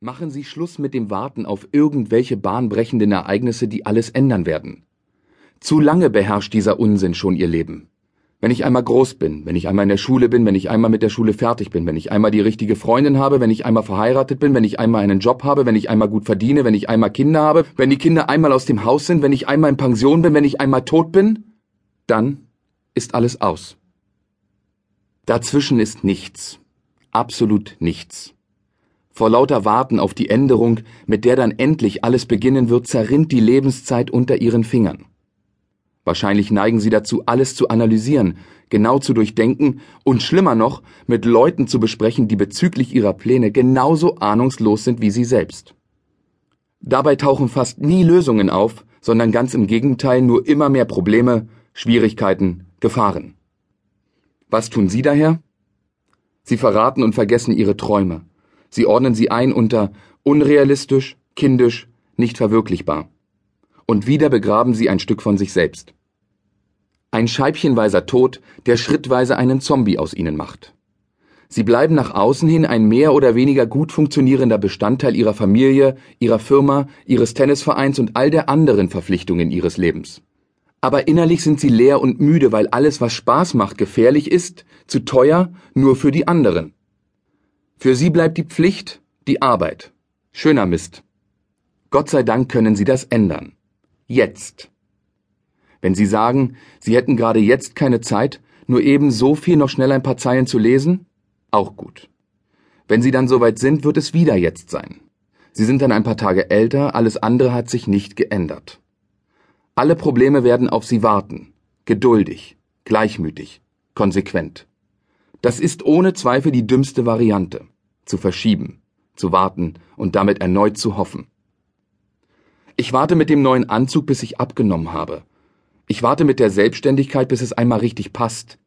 Machen Sie Schluss mit dem Warten auf irgendwelche bahnbrechenden Ereignisse, die alles ändern werden. Zu lange beherrscht dieser Unsinn schon Ihr Leben. Wenn ich einmal groß bin, wenn ich einmal in der Schule bin, wenn ich einmal mit der Schule fertig bin, wenn ich einmal die richtige Freundin habe, wenn ich einmal verheiratet bin, wenn ich einmal einen Job habe, wenn ich einmal gut verdiene, wenn ich einmal Kinder habe, wenn die Kinder einmal aus dem Haus sind, wenn ich einmal in Pension bin, wenn ich einmal tot bin, dann ist alles aus. Dazwischen ist nichts. Absolut nichts. Vor lauter Warten auf die Änderung, mit der dann endlich alles beginnen wird, zerrinnt die Lebenszeit unter ihren Fingern. Wahrscheinlich neigen sie dazu, alles zu analysieren, genau zu durchdenken und schlimmer noch, mit Leuten zu besprechen, die bezüglich ihrer Pläne genauso ahnungslos sind wie sie selbst. Dabei tauchen fast nie Lösungen auf, sondern ganz im Gegenteil nur immer mehr Probleme, Schwierigkeiten, Gefahren. Was tun Sie daher? Sie verraten und vergessen Ihre Träume, Sie ordnen sie ein unter unrealistisch, kindisch, nicht verwirklichbar. Und wieder begraben sie ein Stück von sich selbst. Ein scheibchenweiser Tod, der schrittweise einen Zombie aus ihnen macht. Sie bleiben nach außen hin ein mehr oder weniger gut funktionierender Bestandteil ihrer Familie, ihrer Firma, ihres Tennisvereins und all der anderen Verpflichtungen ihres Lebens. Aber innerlich sind sie leer und müde, weil alles, was Spaß macht, gefährlich ist, zu teuer, nur für die anderen. Für sie bleibt die Pflicht, die Arbeit. Schöner Mist. Gott sei Dank können sie das ändern. Jetzt. Wenn Sie sagen, Sie hätten gerade jetzt keine Zeit, nur eben so viel noch schnell ein paar Zeilen zu lesen, auch gut. Wenn Sie dann soweit sind, wird es wieder jetzt sein. Sie sind dann ein paar Tage älter, alles andere hat sich nicht geändert. Alle Probleme werden auf Sie warten, geduldig, gleichmütig, konsequent. Das ist ohne Zweifel die dümmste Variante. Zu verschieben, zu warten und damit erneut zu hoffen. Ich warte mit dem neuen Anzug, bis ich abgenommen habe. Ich warte mit der Selbstständigkeit, bis es einmal richtig passt.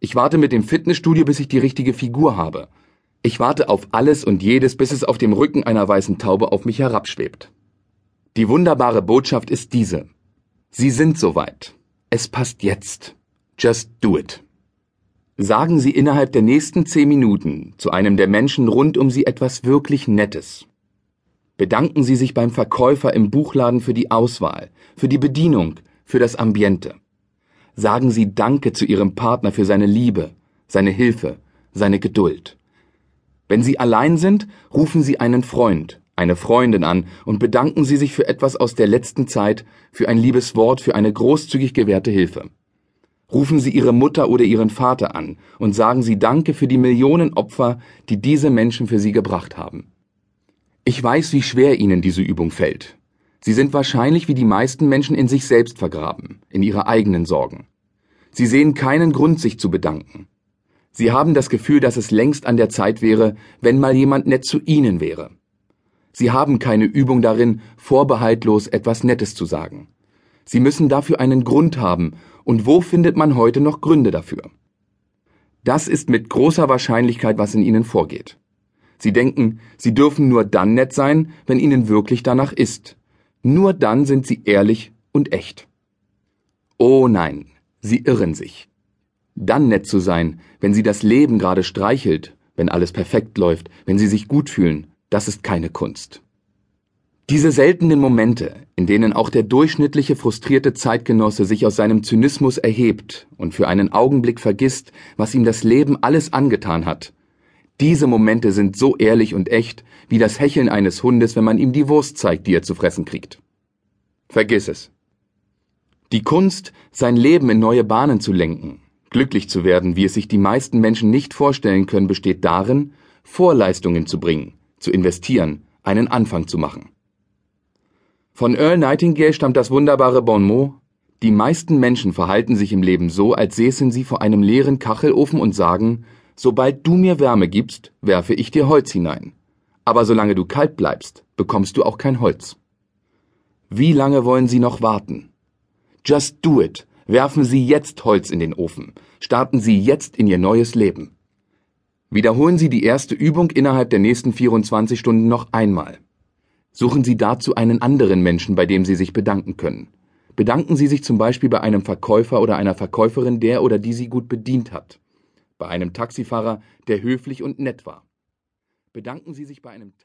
Ich warte mit dem Fitnessstudio, bis ich die richtige Figur habe. Ich warte auf alles und jedes, bis es auf dem Rücken einer weißen Taube auf mich herabschwebt. Die wunderbare Botschaft ist diese. Sie sind soweit. Es passt jetzt. Just do it. Sagen Sie innerhalb der nächsten zehn Minuten zu einem der Menschen rund um Sie etwas wirklich Nettes. Bedanken Sie sich beim Verkäufer im Buchladen für die Auswahl, für die Bedienung, für das Ambiente. Sagen Sie Danke zu Ihrem Partner für seine Liebe, seine Hilfe, seine Geduld. Wenn Sie allein sind, rufen Sie einen Freund, eine Freundin an und bedanken Sie sich für etwas aus der letzten Zeit, für ein liebes Wort, für eine großzügig gewährte Hilfe. Rufen Sie Ihre Mutter oder Ihren Vater an und sagen Sie Danke für die Millionen Opfer, die diese Menschen für Sie gebracht haben. Ich weiß, wie schwer Ihnen diese Übung fällt. Sie sind wahrscheinlich wie die meisten Menschen in sich selbst vergraben, in ihre eigenen Sorgen. Sie sehen keinen Grund, sich zu bedanken. Sie haben das Gefühl, dass es längst an der Zeit wäre, wenn mal jemand nett zu Ihnen wäre. Sie haben keine Übung darin, vorbehaltlos etwas Nettes zu sagen. Sie müssen dafür einen Grund haben und wo findet man heute noch Gründe dafür? Das ist mit großer Wahrscheinlichkeit, was in Ihnen vorgeht. Sie denken, Sie dürfen nur dann nett sein, wenn Ihnen wirklich danach ist. Nur dann sind Sie ehrlich und echt. Oh nein, Sie irren sich. Dann nett zu sein, wenn Sie das Leben gerade streichelt, wenn alles perfekt läuft, wenn Sie sich gut fühlen, das ist keine Kunst. Diese seltenen Momente, in denen auch der durchschnittliche frustrierte Zeitgenosse sich aus seinem Zynismus erhebt und für einen Augenblick vergisst, was ihm das Leben alles angetan hat, diese Momente sind so ehrlich und echt wie das Hecheln eines Hundes, wenn man ihm die Wurst zeigt, die er zu fressen kriegt. Vergiss es. Die Kunst, sein Leben in neue Bahnen zu lenken, glücklich zu werden, wie es sich die meisten Menschen nicht vorstellen können, besteht darin, Vorleistungen zu bringen, zu investieren, einen Anfang zu machen. Von Earl Nightingale stammt das wunderbare Bonmot Die meisten Menschen verhalten sich im Leben so, als säßen sie vor einem leeren Kachelofen und sagen, sobald du mir Wärme gibst, werfe ich dir Holz hinein. Aber solange du kalt bleibst, bekommst du auch kein Holz. Wie lange wollen Sie noch warten? Just do it. Werfen Sie jetzt Holz in den Ofen. Starten Sie jetzt in Ihr neues Leben. Wiederholen Sie die erste Übung innerhalb der nächsten 24 Stunden noch einmal. Suchen Sie dazu einen anderen Menschen, bei dem Sie sich bedanken können. Bedanken Sie sich zum Beispiel bei einem Verkäufer oder einer Verkäuferin, der oder die Sie gut bedient hat. Bei einem Taxifahrer, der höflich und nett war. Bedanken Sie sich bei einem